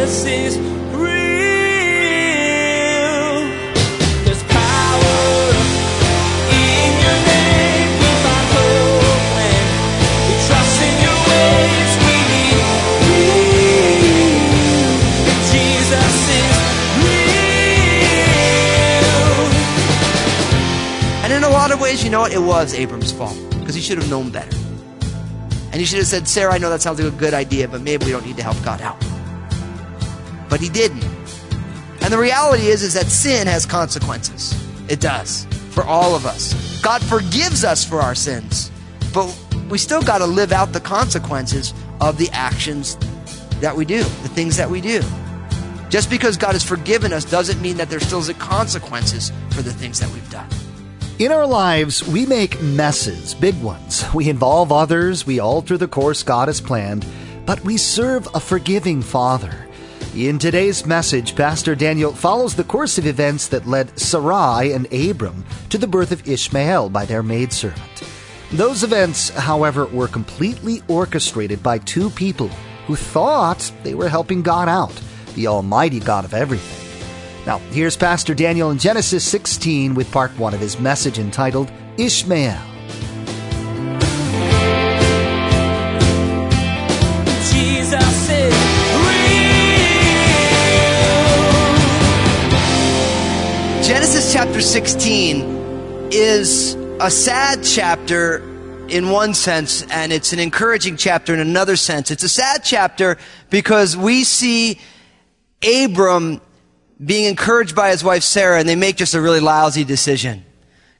Jesus is ways, you know what? It was Abram's fault because he should have known better. And he should have said, Sarah, I know that sounds like a good idea, but maybe we don't need to help God out. But he didn't. And the reality is, is that sin has consequences. It does. For all of us. God forgives us for our sins. But we still got to live out the consequences of the actions that we do, the things that we do. Just because God has forgiven us doesn't mean that there still is consequences for the things that we've done. In our lives, we make messes, big ones. We involve others, we alter the course God has planned, but we serve a forgiving Father. In today's message, Pastor Daniel follows the course of events that led Sarai and Abram to the birth of Ishmael by their maidservant. Those events, however, were completely orchestrated by two people who thought they were helping God out, the Almighty God of everything. Now, here's Pastor Daniel in Genesis 16 with part one of his message entitled Ishmael. Chapter 16 is a sad chapter in one sense, and it's an encouraging chapter in another sense. It's a sad chapter because we see Abram being encouraged by his wife Sarah, and they make just a really lousy decision.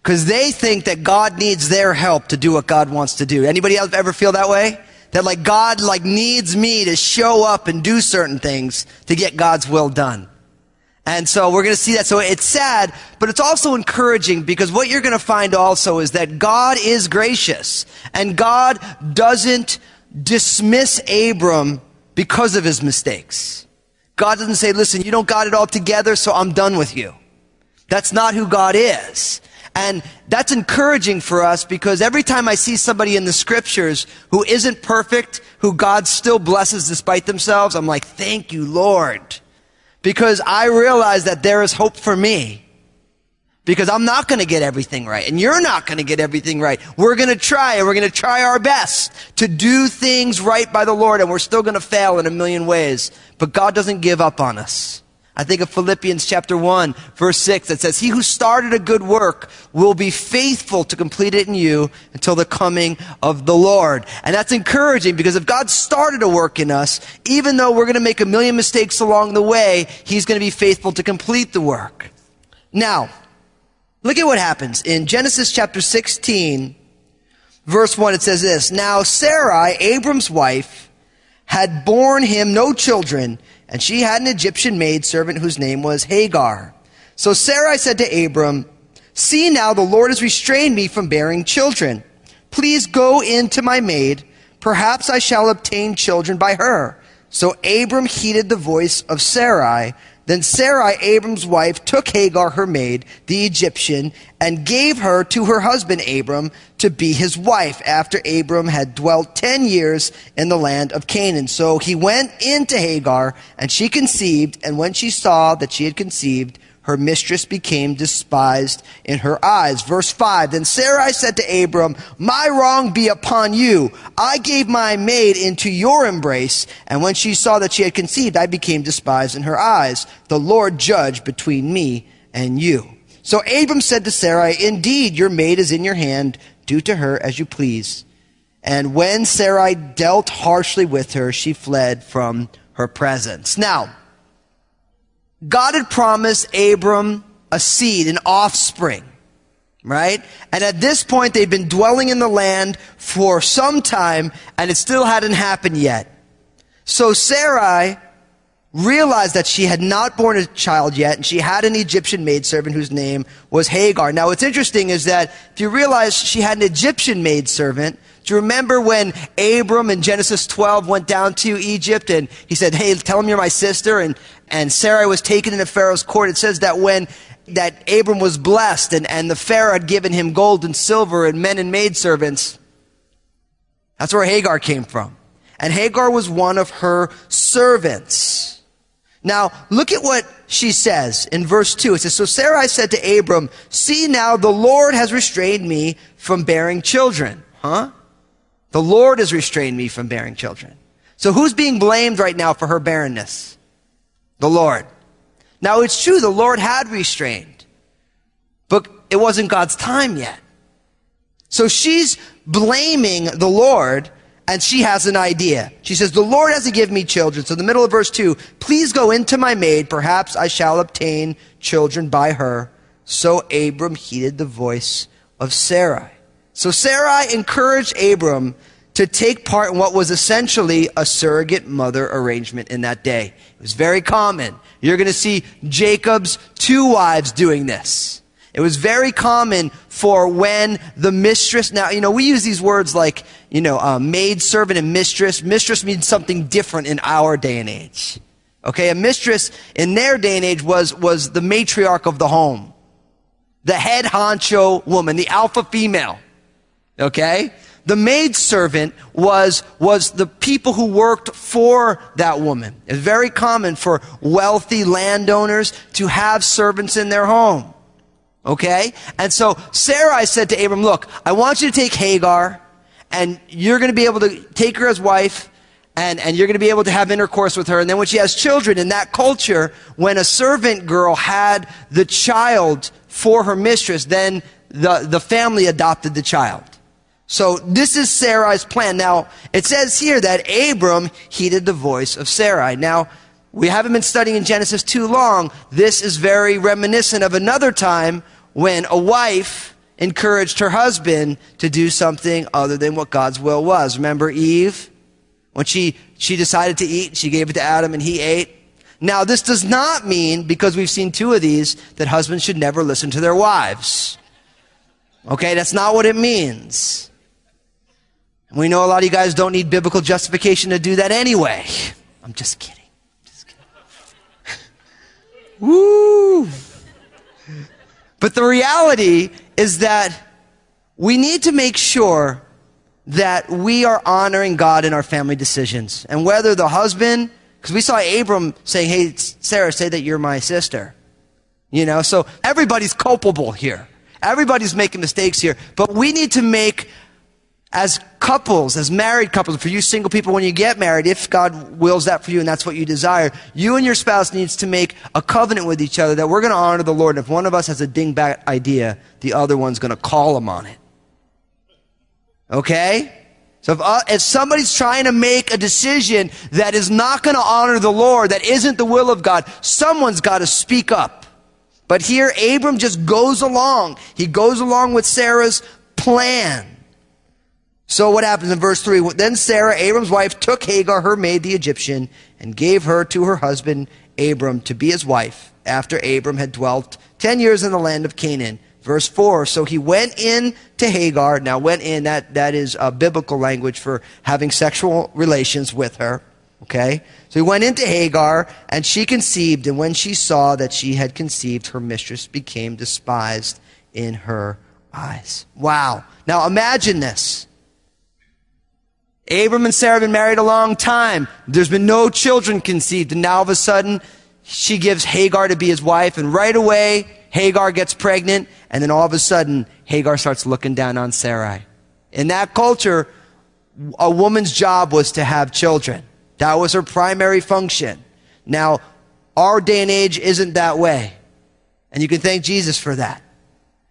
Because they think that God needs their help to do what God wants to do. Anybody else ever feel that way? That like God like needs me to show up and do certain things to get God's will done. And so we're going to see that. So it's sad, but it's also encouraging because what you're going to find also is that God is gracious and God doesn't dismiss Abram because of his mistakes. God doesn't say, listen, you don't got it all together, so I'm done with you. That's not who God is. And that's encouraging for us because every time I see somebody in the scriptures who isn't perfect, who God still blesses despite themselves, I'm like, thank you, Lord. Because I realize that there is hope for me. Because I'm not going to get everything right. And you're not going to get everything right. We're going to try and we're going to try our best to do things right by the Lord and we're still going to fail in a million ways. But God doesn't give up on us. I think of Philippians chapter 1 verse 6 that says, He who started a good work will be faithful to complete it in you until the coming of the Lord. And that's encouraging because if God started a work in us, even though we're going to make a million mistakes along the way, He's going to be faithful to complete the work. Now, look at what happens in Genesis chapter 16 verse 1. It says this, Now Sarai, Abram's wife, had borne him no children, and she had an Egyptian maidservant whose name was Hagar. So Sarai said to Abram, See now, the Lord has restrained me from bearing children. Please go in to my maid. Perhaps I shall obtain children by her. So Abram heeded the voice of Sarai. Then Sarai, Abram's wife, took Hagar, her maid, the Egyptian, and gave her to her husband Abram to be his wife after Abram had dwelt ten years in the land of Canaan. So he went into Hagar, and she conceived, and when she saw that she had conceived, her mistress became despised in her eyes. Verse 5 Then Sarai said to Abram, My wrong be upon you. I gave my maid into your embrace, and when she saw that she had conceived, I became despised in her eyes. The Lord judge between me and you. So Abram said to Sarai, Indeed, your maid is in your hand. Do to her as you please. And when Sarai dealt harshly with her, she fled from her presence. Now, God had promised Abram a seed, an offspring, right? And at this point, they'd been dwelling in the land for some time, and it still hadn't happened yet. So Sarai realized that she had not born a child yet, and she had an Egyptian maidservant whose name was Hagar. Now, what's interesting is that if you realize she had an Egyptian maidservant, do you remember when Abram in Genesis 12 went down to Egypt and he said, Hey, tell him you're my sister? And, and Sarai was taken into Pharaoh's court. It says that when that Abram was blessed and, and the Pharaoh had given him gold and silver and men and maidservants, that's where Hagar came from. And Hagar was one of her servants. Now, look at what she says in verse 2. It says, So Sarai said to Abram, See now, the Lord has restrained me from bearing children. Huh? The Lord has restrained me from bearing children. So who's being blamed right now for her barrenness? The Lord. Now it's true, the Lord had restrained, but it wasn't God's time yet. So she's blaming the Lord and she has an idea. She says, The Lord hasn't given me children. So in the middle of verse 2, please go into my maid. Perhaps I shall obtain children by her. So Abram heeded the voice of Sarai. So Sarai encouraged Abram to take part in what was essentially a surrogate mother arrangement in that day. It was very common. You're going to see Jacob's two wives doing this. It was very common for when the mistress, now, you know, we use these words like, you know, uh, maid servant and mistress. Mistress means something different in our day and age. Okay, a mistress in their day and age was, was the matriarch of the home. The head honcho woman, the alpha female. Okay? The maidservant was, was the people who worked for that woman. It's very common for wealthy landowners to have servants in their home. Okay? And so Sarai said to Abram, look, I want you to take Hagar and you're going to be able to take her as wife and, and you're going to be able to have intercourse with her. And then when she has children in that culture, when a servant girl had the child for her mistress, then the, the family adopted the child. So this is Sarai's plan. Now, it says here that Abram heeded the voice of Sarai. Now, we haven't been studying in Genesis too long. This is very reminiscent of another time when a wife encouraged her husband to do something other than what God's will was. Remember Eve? When she, she decided to eat, she gave it to Adam and he ate. Now, this does not mean, because we've seen two of these, that husbands should never listen to their wives. Okay, that's not what it means. And we know a lot of you guys don't need biblical justification to do that anyway. I'm just kidding. Woo! But the reality is that we need to make sure that we are honoring God in our family decisions. And whether the husband, because we saw Abram saying, Hey, Sarah, say that you're my sister. You know, so everybody's culpable here. Everybody's making mistakes here. But we need to make as couples, as married couples, for you single people, when you get married, if God wills that for you and that's what you desire, you and your spouse needs to make a covenant with each other that we're going to honor the Lord. And if one of us has a dingbat idea, the other one's going to call him on it. Okay? So if, uh, if somebody's trying to make a decision that is not going to honor the Lord, that isn't the will of God, someone's got to speak up. But here, Abram just goes along. He goes along with Sarah's plan. So what happens in verse 3? Then Sarah, Abram's wife, took Hagar, her maid, the Egyptian, and gave her to her husband Abram to be his wife after Abram had dwelt 10 years in the land of Canaan. Verse 4, so he went in to Hagar. Now went in, that, that is a biblical language for having sexual relations with her. Okay? So he went into Hagar, and she conceived, and when she saw that she had conceived, her mistress became despised in her eyes. Wow. Now imagine this. Abram and Sarah have been married a long time. There's been no children conceived. And now all of a sudden, she gives Hagar to be his wife. And right away, Hagar gets pregnant. And then all of a sudden, Hagar starts looking down on Sarai. In that culture, a woman's job was to have children. That was her primary function. Now, our day and age isn't that way. And you can thank Jesus for that.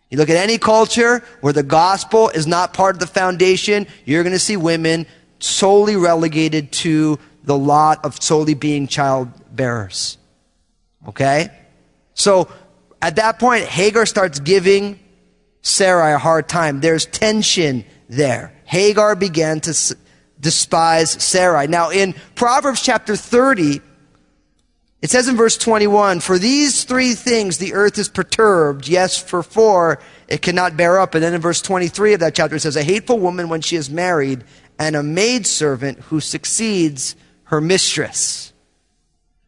You look at any culture where the gospel is not part of the foundation, you're going to see women solely relegated to the lot of solely being child bearers. Okay? So at that point, Hagar starts giving Sarai a hard time. There's tension there. Hagar began to s- despise Sarai. Now in Proverbs chapter 30, it says in verse 21, For these three things the earth is perturbed. Yes, for four it cannot bear up. And then in verse 23 of that chapter it says, A hateful woman when she is married and a maidservant who succeeds her mistress.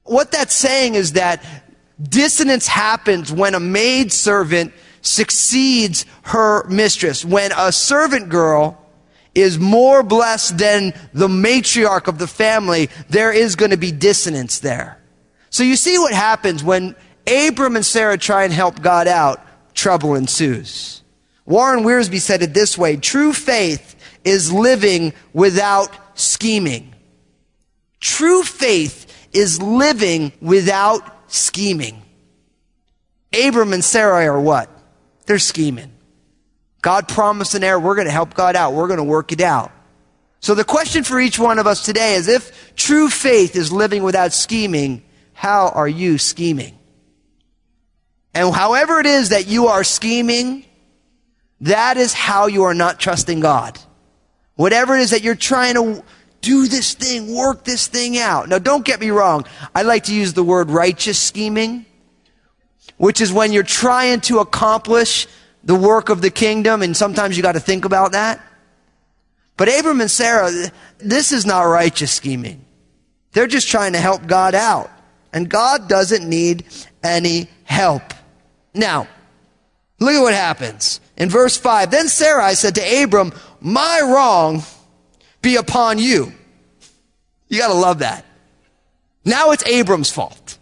What that's saying is that dissonance happens when a maidservant succeeds her mistress. When a servant girl is more blessed than the matriarch of the family, there is going to be dissonance there. So you see what happens when Abram and Sarah try and help God out, trouble ensues. Warren Wiersbe said it this way True faith is living without scheming. True faith is living without scheming. Abram and Sarai are what? They're scheming. God promised an heir. We're going to help God out. We're going to work it out. So the question for each one of us today is if true faith is living without scheming, how are you scheming? And however it is that you are scheming, that is how you are not trusting God. Whatever it is that you're trying to do this thing, work this thing out. Now don't get me wrong. I like to use the word righteous scheming, which is when you're trying to accomplish the work of the kingdom and sometimes you got to think about that. But Abram and Sarah, this is not righteous scheming. They're just trying to help God out. And God doesn't need any help. Now, look at what happens. In verse 5, then Sarai said to Abram, My wrong be upon you. You gotta love that. Now it's Abram's fault.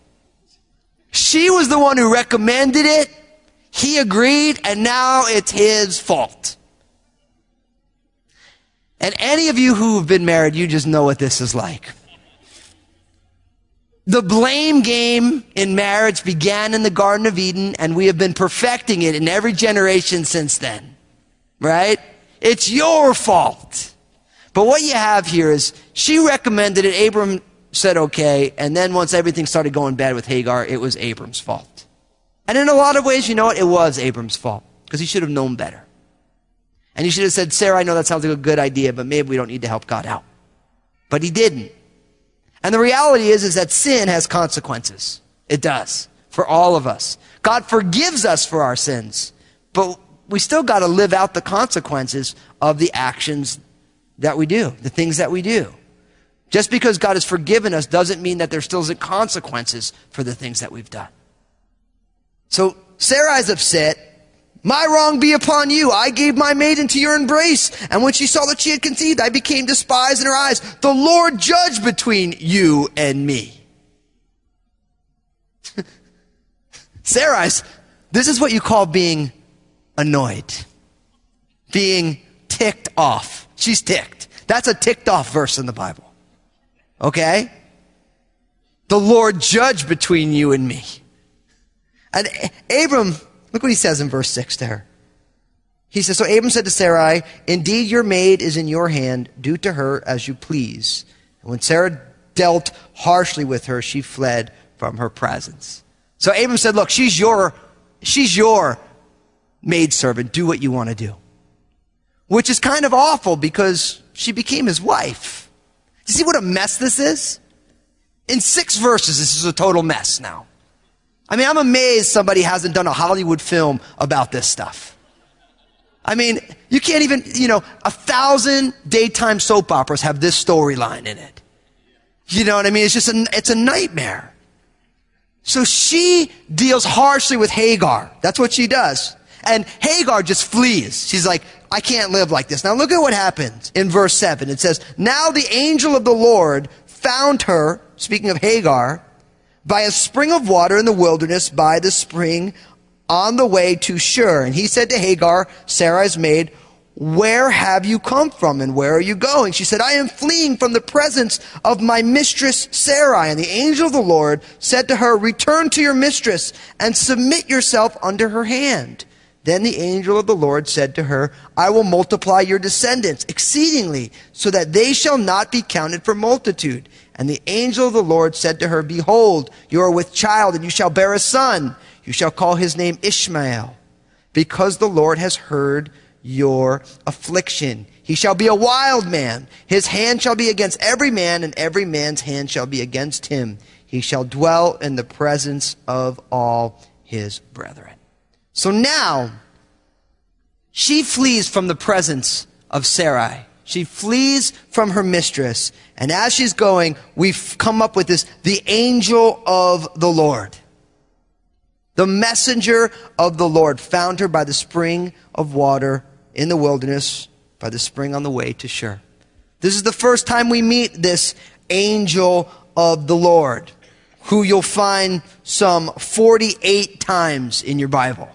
She was the one who recommended it. He agreed, and now it's his fault. And any of you who have been married, you just know what this is like. The blame game in marriage began in the Garden of Eden, and we have been perfecting it in every generation since then. Right? It's your fault. But what you have here is she recommended it, Abram said okay, and then once everything started going bad with Hagar, it was Abram's fault. And in a lot of ways, you know what? It was Abram's fault because he should have known better. And he should have said, Sarah, I know that sounds like a good idea, but maybe we don't need to help God out. But he didn't. And the reality is, is that sin has consequences. It does. For all of us. God forgives us for our sins. But we still got to live out the consequences of the actions that we do, the things that we do. Just because God has forgiven us doesn't mean that there still isn't consequences for the things that we've done. So Sarai's upset my wrong be upon you. I gave my maiden to your embrace. And when she saw that she had conceived, I became despised in her eyes. The Lord judge between you and me. Sarai's, this is what you call being annoyed. Being ticked off. She's ticked. That's a ticked off verse in the Bible. Okay? The Lord judge between you and me. And Abram Look what he says in verse 6 there. He says, So Abram said to Sarai, Indeed, your maid is in your hand. Do to her as you please. And when Sarah dealt harshly with her, she fled from her presence. So Abram said, Look, she's your, she's your maidservant. Do what you want to do. Which is kind of awful because she became his wife. You see what a mess this is? In six verses, this is a total mess now. I mean, I'm amazed somebody hasn't done a Hollywood film about this stuff. I mean, you can't even, you know, a thousand daytime soap operas have this storyline in it. You know what I mean? It's just a, it's a nightmare. So she deals harshly with Hagar. That's what she does. And Hagar just flees. She's like, I can't live like this. Now look at what happens in verse 7. It says, Now the angel of the Lord found her, speaking of Hagar, by a spring of water in the wilderness by the spring on the way to Shur. And he said to Hagar, Sarai's maid, where have you come from and where are you going? She said, I am fleeing from the presence of my mistress Sarai. And the angel of the Lord said to her, return to your mistress and submit yourself under her hand. Then the angel of the Lord said to her, I will multiply your descendants exceedingly so that they shall not be counted for multitude. And the angel of the Lord said to her, Behold, you are with child, and you shall bear a son. You shall call his name Ishmael, because the Lord has heard your affliction. He shall be a wild man. His hand shall be against every man, and every man's hand shall be against him. He shall dwell in the presence of all his brethren. So now, she flees from the presence of Sarai. She flees from her mistress. And as she's going, we've come up with this, the angel of the Lord. The messenger of the Lord found her by the spring of water in the wilderness, by the spring on the way to Shur. This is the first time we meet this angel of the Lord. who you'll find some 48 times in your Bible.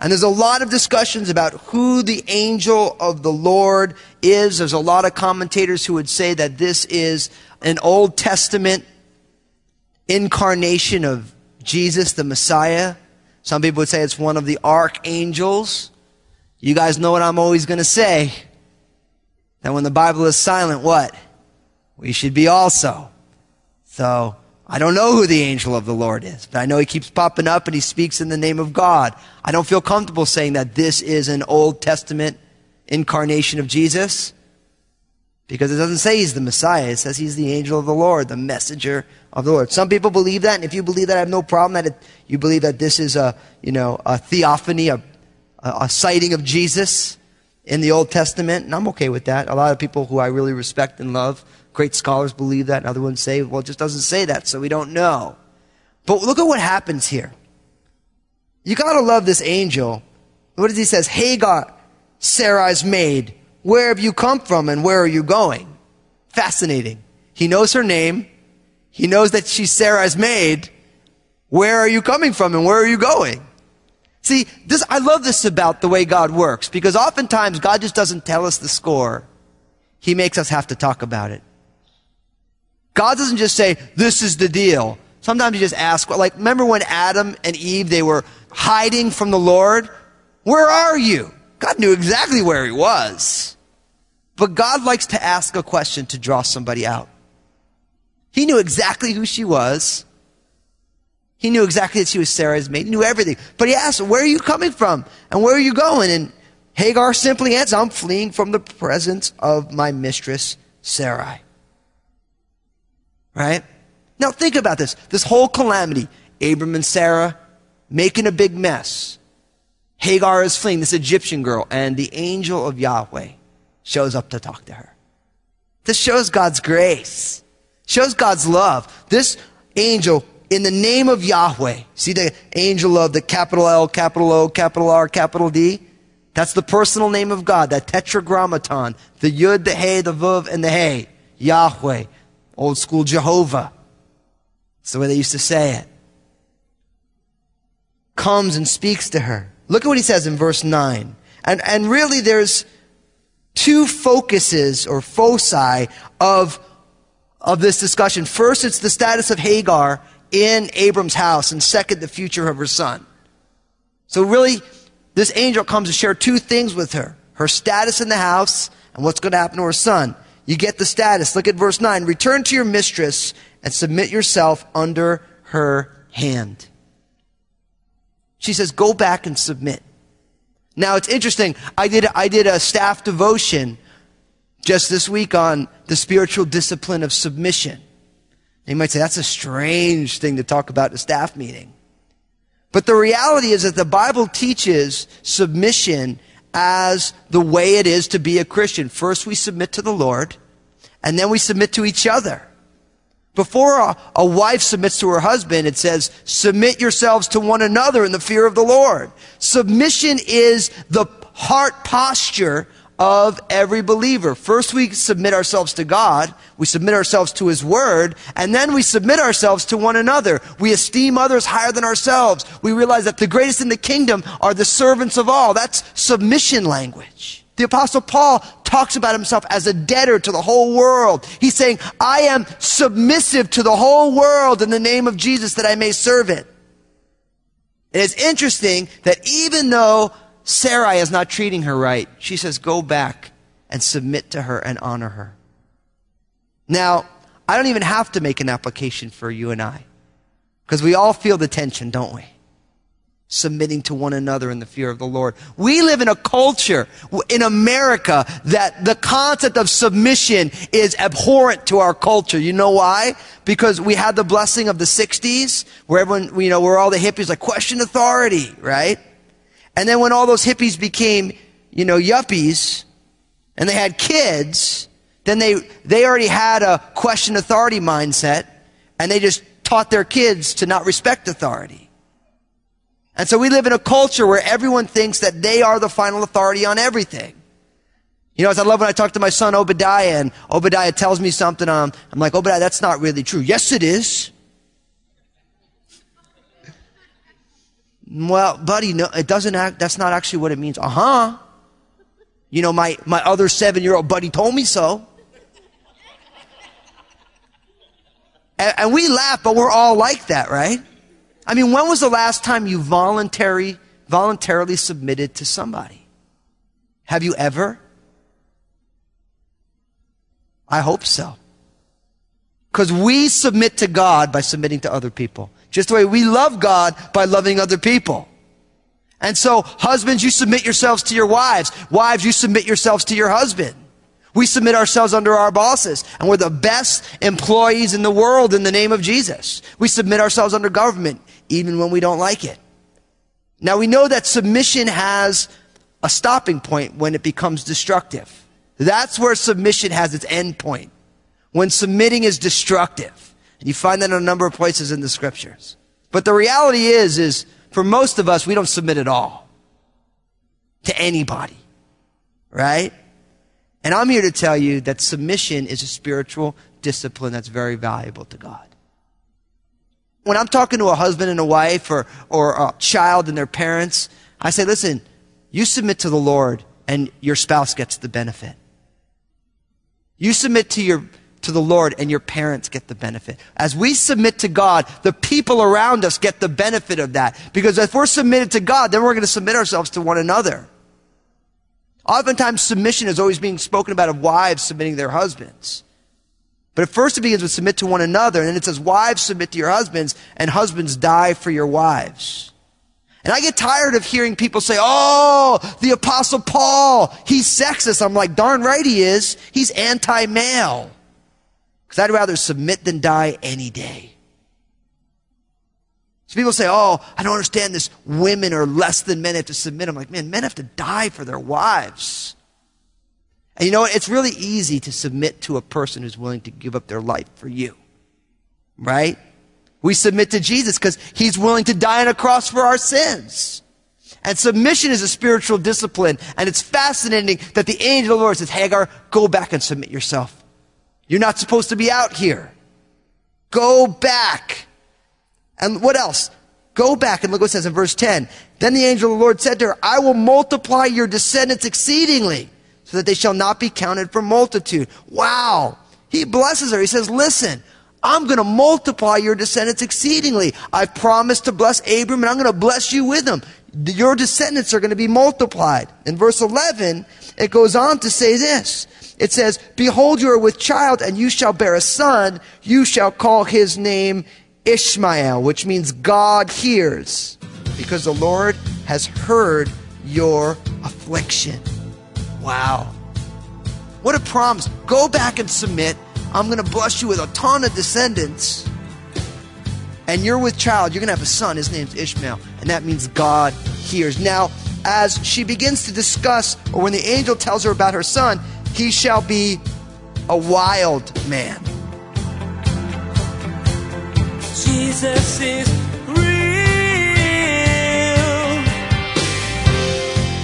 And there's a lot of discussions about who the angel of the Lord is. There's a lot of commentators who would say that this is an Old Testament incarnation of Jesus, the Messiah. Some people would say it's one of the archangels. You guys know what I'm always going to say. That when the Bible is silent, what? We should be also. So, I don't know who the angel of the Lord is, but I know he keeps popping up and he speaks in the name of God. I don't feel comfortable saying that this is an Old Testament incarnation of Jesus because it doesn't say he's the Messiah. It says he's the angel of the Lord, the messenger of the Lord. Some people believe that, and if you believe that, I have no problem that it, you believe that this is a, you know, a theophany, a, a, a sighting of Jesus in the Old Testament, and I'm okay with that. A lot of people who I really respect and love Great scholars believe that, and other ones say, well, it just doesn't say that, so we don't know. But look at what happens here. You gotta love this angel. What does he says? Hagar, Sarai's maid, where have you come from and where are you going? Fascinating. He knows her name. He knows that she's Sarai's maid. Where are you coming from and where are you going? See, this, I love this about the way God works because oftentimes God just doesn't tell us the score. He makes us have to talk about it. God doesn't just say, this is the deal. Sometimes you just ask, like, remember when Adam and Eve, they were hiding from the Lord? Where are you? God knew exactly where he was. But God likes to ask a question to draw somebody out. He knew exactly who she was. He knew exactly that she was Sarah's maid. He knew everything. But he asked, where are you coming from? And where are you going? And Hagar simply answered, I'm fleeing from the presence of my mistress, Sarai. Right? Now think about this. This whole calamity. Abram and Sarah making a big mess. Hagar is fleeing, this Egyptian girl, and the angel of Yahweh shows up to talk to her. This shows God's grace. Shows God's love. This angel, in the name of Yahweh, see the angel of the capital L, capital O, capital R, capital D? That's the personal name of God, that tetragrammaton, the Yud, the Hey, the Vav, and the Hey. Yahweh. Old school Jehovah. That's the way they used to say it. Comes and speaks to her. Look at what he says in verse 9. And, and really there's two focuses or foci of, of this discussion. First, it's the status of Hagar in Abram's house, and second, the future of her son. So really, this angel comes to share two things with her. Her status in the house and what's going to happen to her son. You get the status. Look at verse 9. Return to your mistress and submit yourself under her hand. She says, go back and submit. Now it's interesting. I did, I did a staff devotion just this week on the spiritual discipline of submission. you might say, that's a strange thing to talk about in a staff meeting. But the reality is that the Bible teaches submission as the way it is to be a Christian. First, we submit to the Lord, and then we submit to each other. Before a, a, wife submits to her husband, it says, submit yourselves to one another in the fear of the Lord. Submission is the heart posture of every believer. First we submit ourselves to God, we submit ourselves to His Word, and then we submit ourselves to one another. We esteem others higher than ourselves. We realize that the greatest in the kingdom are the servants of all. That's submission language. The apostle Paul talks about himself as a debtor to the whole world. He's saying, I am submissive to the whole world in the name of Jesus that I may serve it. It's interesting that even though Sarai is not treating her right. She says, go back and submit to her and honor her. Now, I don't even have to make an application for you and I. Because we all feel the tension, don't we? Submitting to one another in the fear of the Lord. We live in a culture in America that the concept of submission is abhorrent to our culture. You know why? Because we had the blessing of the 60s where everyone, you know, where all the hippies like question authority, right? And then when all those hippies became, you know, yuppies and they had kids, then they, they already had a question authority mindset and they just taught their kids to not respect authority. And so we live in a culture where everyone thinks that they are the final authority on everything. You know, as I love when I talk to my son Obadiah and Obadiah tells me something, um, I'm like, Obadiah, that's not really true. Yes, it is. Well, buddy, no, it doesn't act, that's not actually what it means. Uh huh. You know, my, my other seven year old buddy told me so. And, and we laugh, but we're all like that, right? I mean, when was the last time you voluntary, voluntarily submitted to somebody? Have you ever? I hope so. Because we submit to God by submitting to other people. Just the way we love God by loving other people. And so, husbands, you submit yourselves to your wives. Wives, you submit yourselves to your husband. We submit ourselves under our bosses, and we're the best employees in the world in the name of Jesus. We submit ourselves under government, even when we don't like it. Now, we know that submission has a stopping point when it becomes destructive. That's where submission has its end point. When submitting is destructive. And you find that in a number of places in the scriptures. But the reality is, is for most of us, we don't submit at all to anybody. Right? And I'm here to tell you that submission is a spiritual discipline that's very valuable to God. When I'm talking to a husband and a wife or, or a child and their parents, I say, listen, you submit to the Lord and your spouse gets the benefit. You submit to your, to the Lord and your parents get the benefit. As we submit to God, the people around us get the benefit of that. Because if we're submitted to God, then we're going to submit ourselves to one another. Oftentimes submission is always being spoken about of wives submitting their husbands. But at first it begins with submit to one another, and then it says wives submit to your husbands, and husbands die for your wives. And I get tired of hearing people say, oh, the apostle Paul, he's sexist. I'm like, darn right he is. He's anti-male. Because I'd rather submit than die any day. So people say, oh, I don't understand this. Women are less than men have to submit. I'm like, man, men have to die for their wives. And you know what? It's really easy to submit to a person who's willing to give up their life for you. Right? We submit to Jesus because he's willing to die on a cross for our sins. And submission is a spiritual discipline. And it's fascinating that the angel of the Lord says, Hagar, go back and submit yourself. You're not supposed to be out here. Go back. And what else? Go back and look what it says in verse 10. Then the angel of the Lord said to her, I will multiply your descendants exceedingly so that they shall not be counted for multitude. Wow. He blesses her. He says, listen, I'm going to multiply your descendants exceedingly. I've promised to bless Abram and I'm going to bless you with them. Your descendants are going to be multiplied. In verse 11, it goes on to say this. It says, Behold, you are with child and you shall bear a son. You shall call his name Ishmael, which means God hears, because the Lord has heard your affliction. Wow. What a promise. Go back and submit. I'm going to bless you with a ton of descendants. And you're with child. You're going to have a son. His name's Ishmael. And that means God hears. Now, as she begins to discuss, or when the angel tells her about her son, he shall be a wild man. Jesus is real.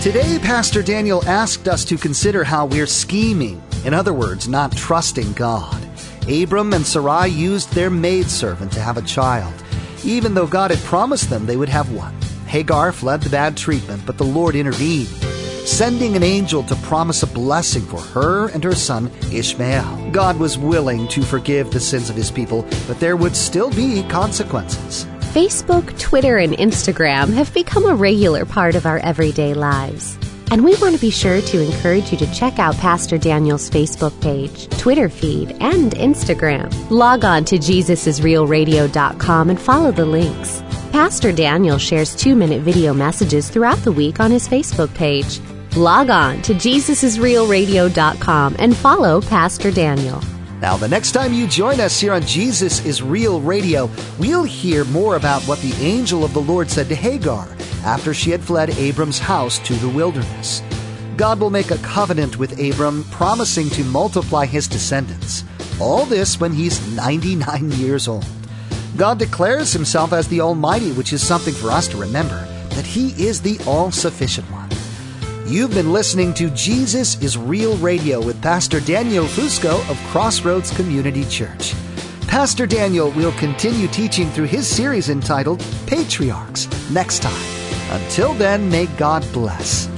Today, Pastor Daniel asked us to consider how we're scheming. In other words, not trusting God. Abram and Sarai used their maidservant to have a child, even though God had promised them they would have one. Hagar fled the bad treatment, but the Lord intervened, sending an angel to promise a blessing for her and her son Ishmael. God was willing to forgive the sins of his people, but there would still be consequences. Facebook, Twitter, and Instagram have become a regular part of our everyday lives. And we want to be sure to encourage you to check out Pastor Daniel's Facebook page, Twitter feed, and Instagram. Log on to JesusIsRealRadio.com and follow the links. Pastor Daniel shares two minute video messages throughout the week on his Facebook page. Log on to JesusIsRealRadio.com and follow Pastor Daniel. Now, the next time you join us here on Jesus is Real Radio, we'll hear more about what the angel of the Lord said to Hagar after she had fled Abram's house to the wilderness. God will make a covenant with Abram, promising to multiply his descendants. All this when he's 99 years old. God declares himself as the Almighty, which is something for us to remember that he is the all sufficient one. You've been listening to Jesus is Real Radio with Pastor Daniel Fusco of Crossroads Community Church. Pastor Daniel will continue teaching through his series entitled Patriarchs next time. Until then, may God bless.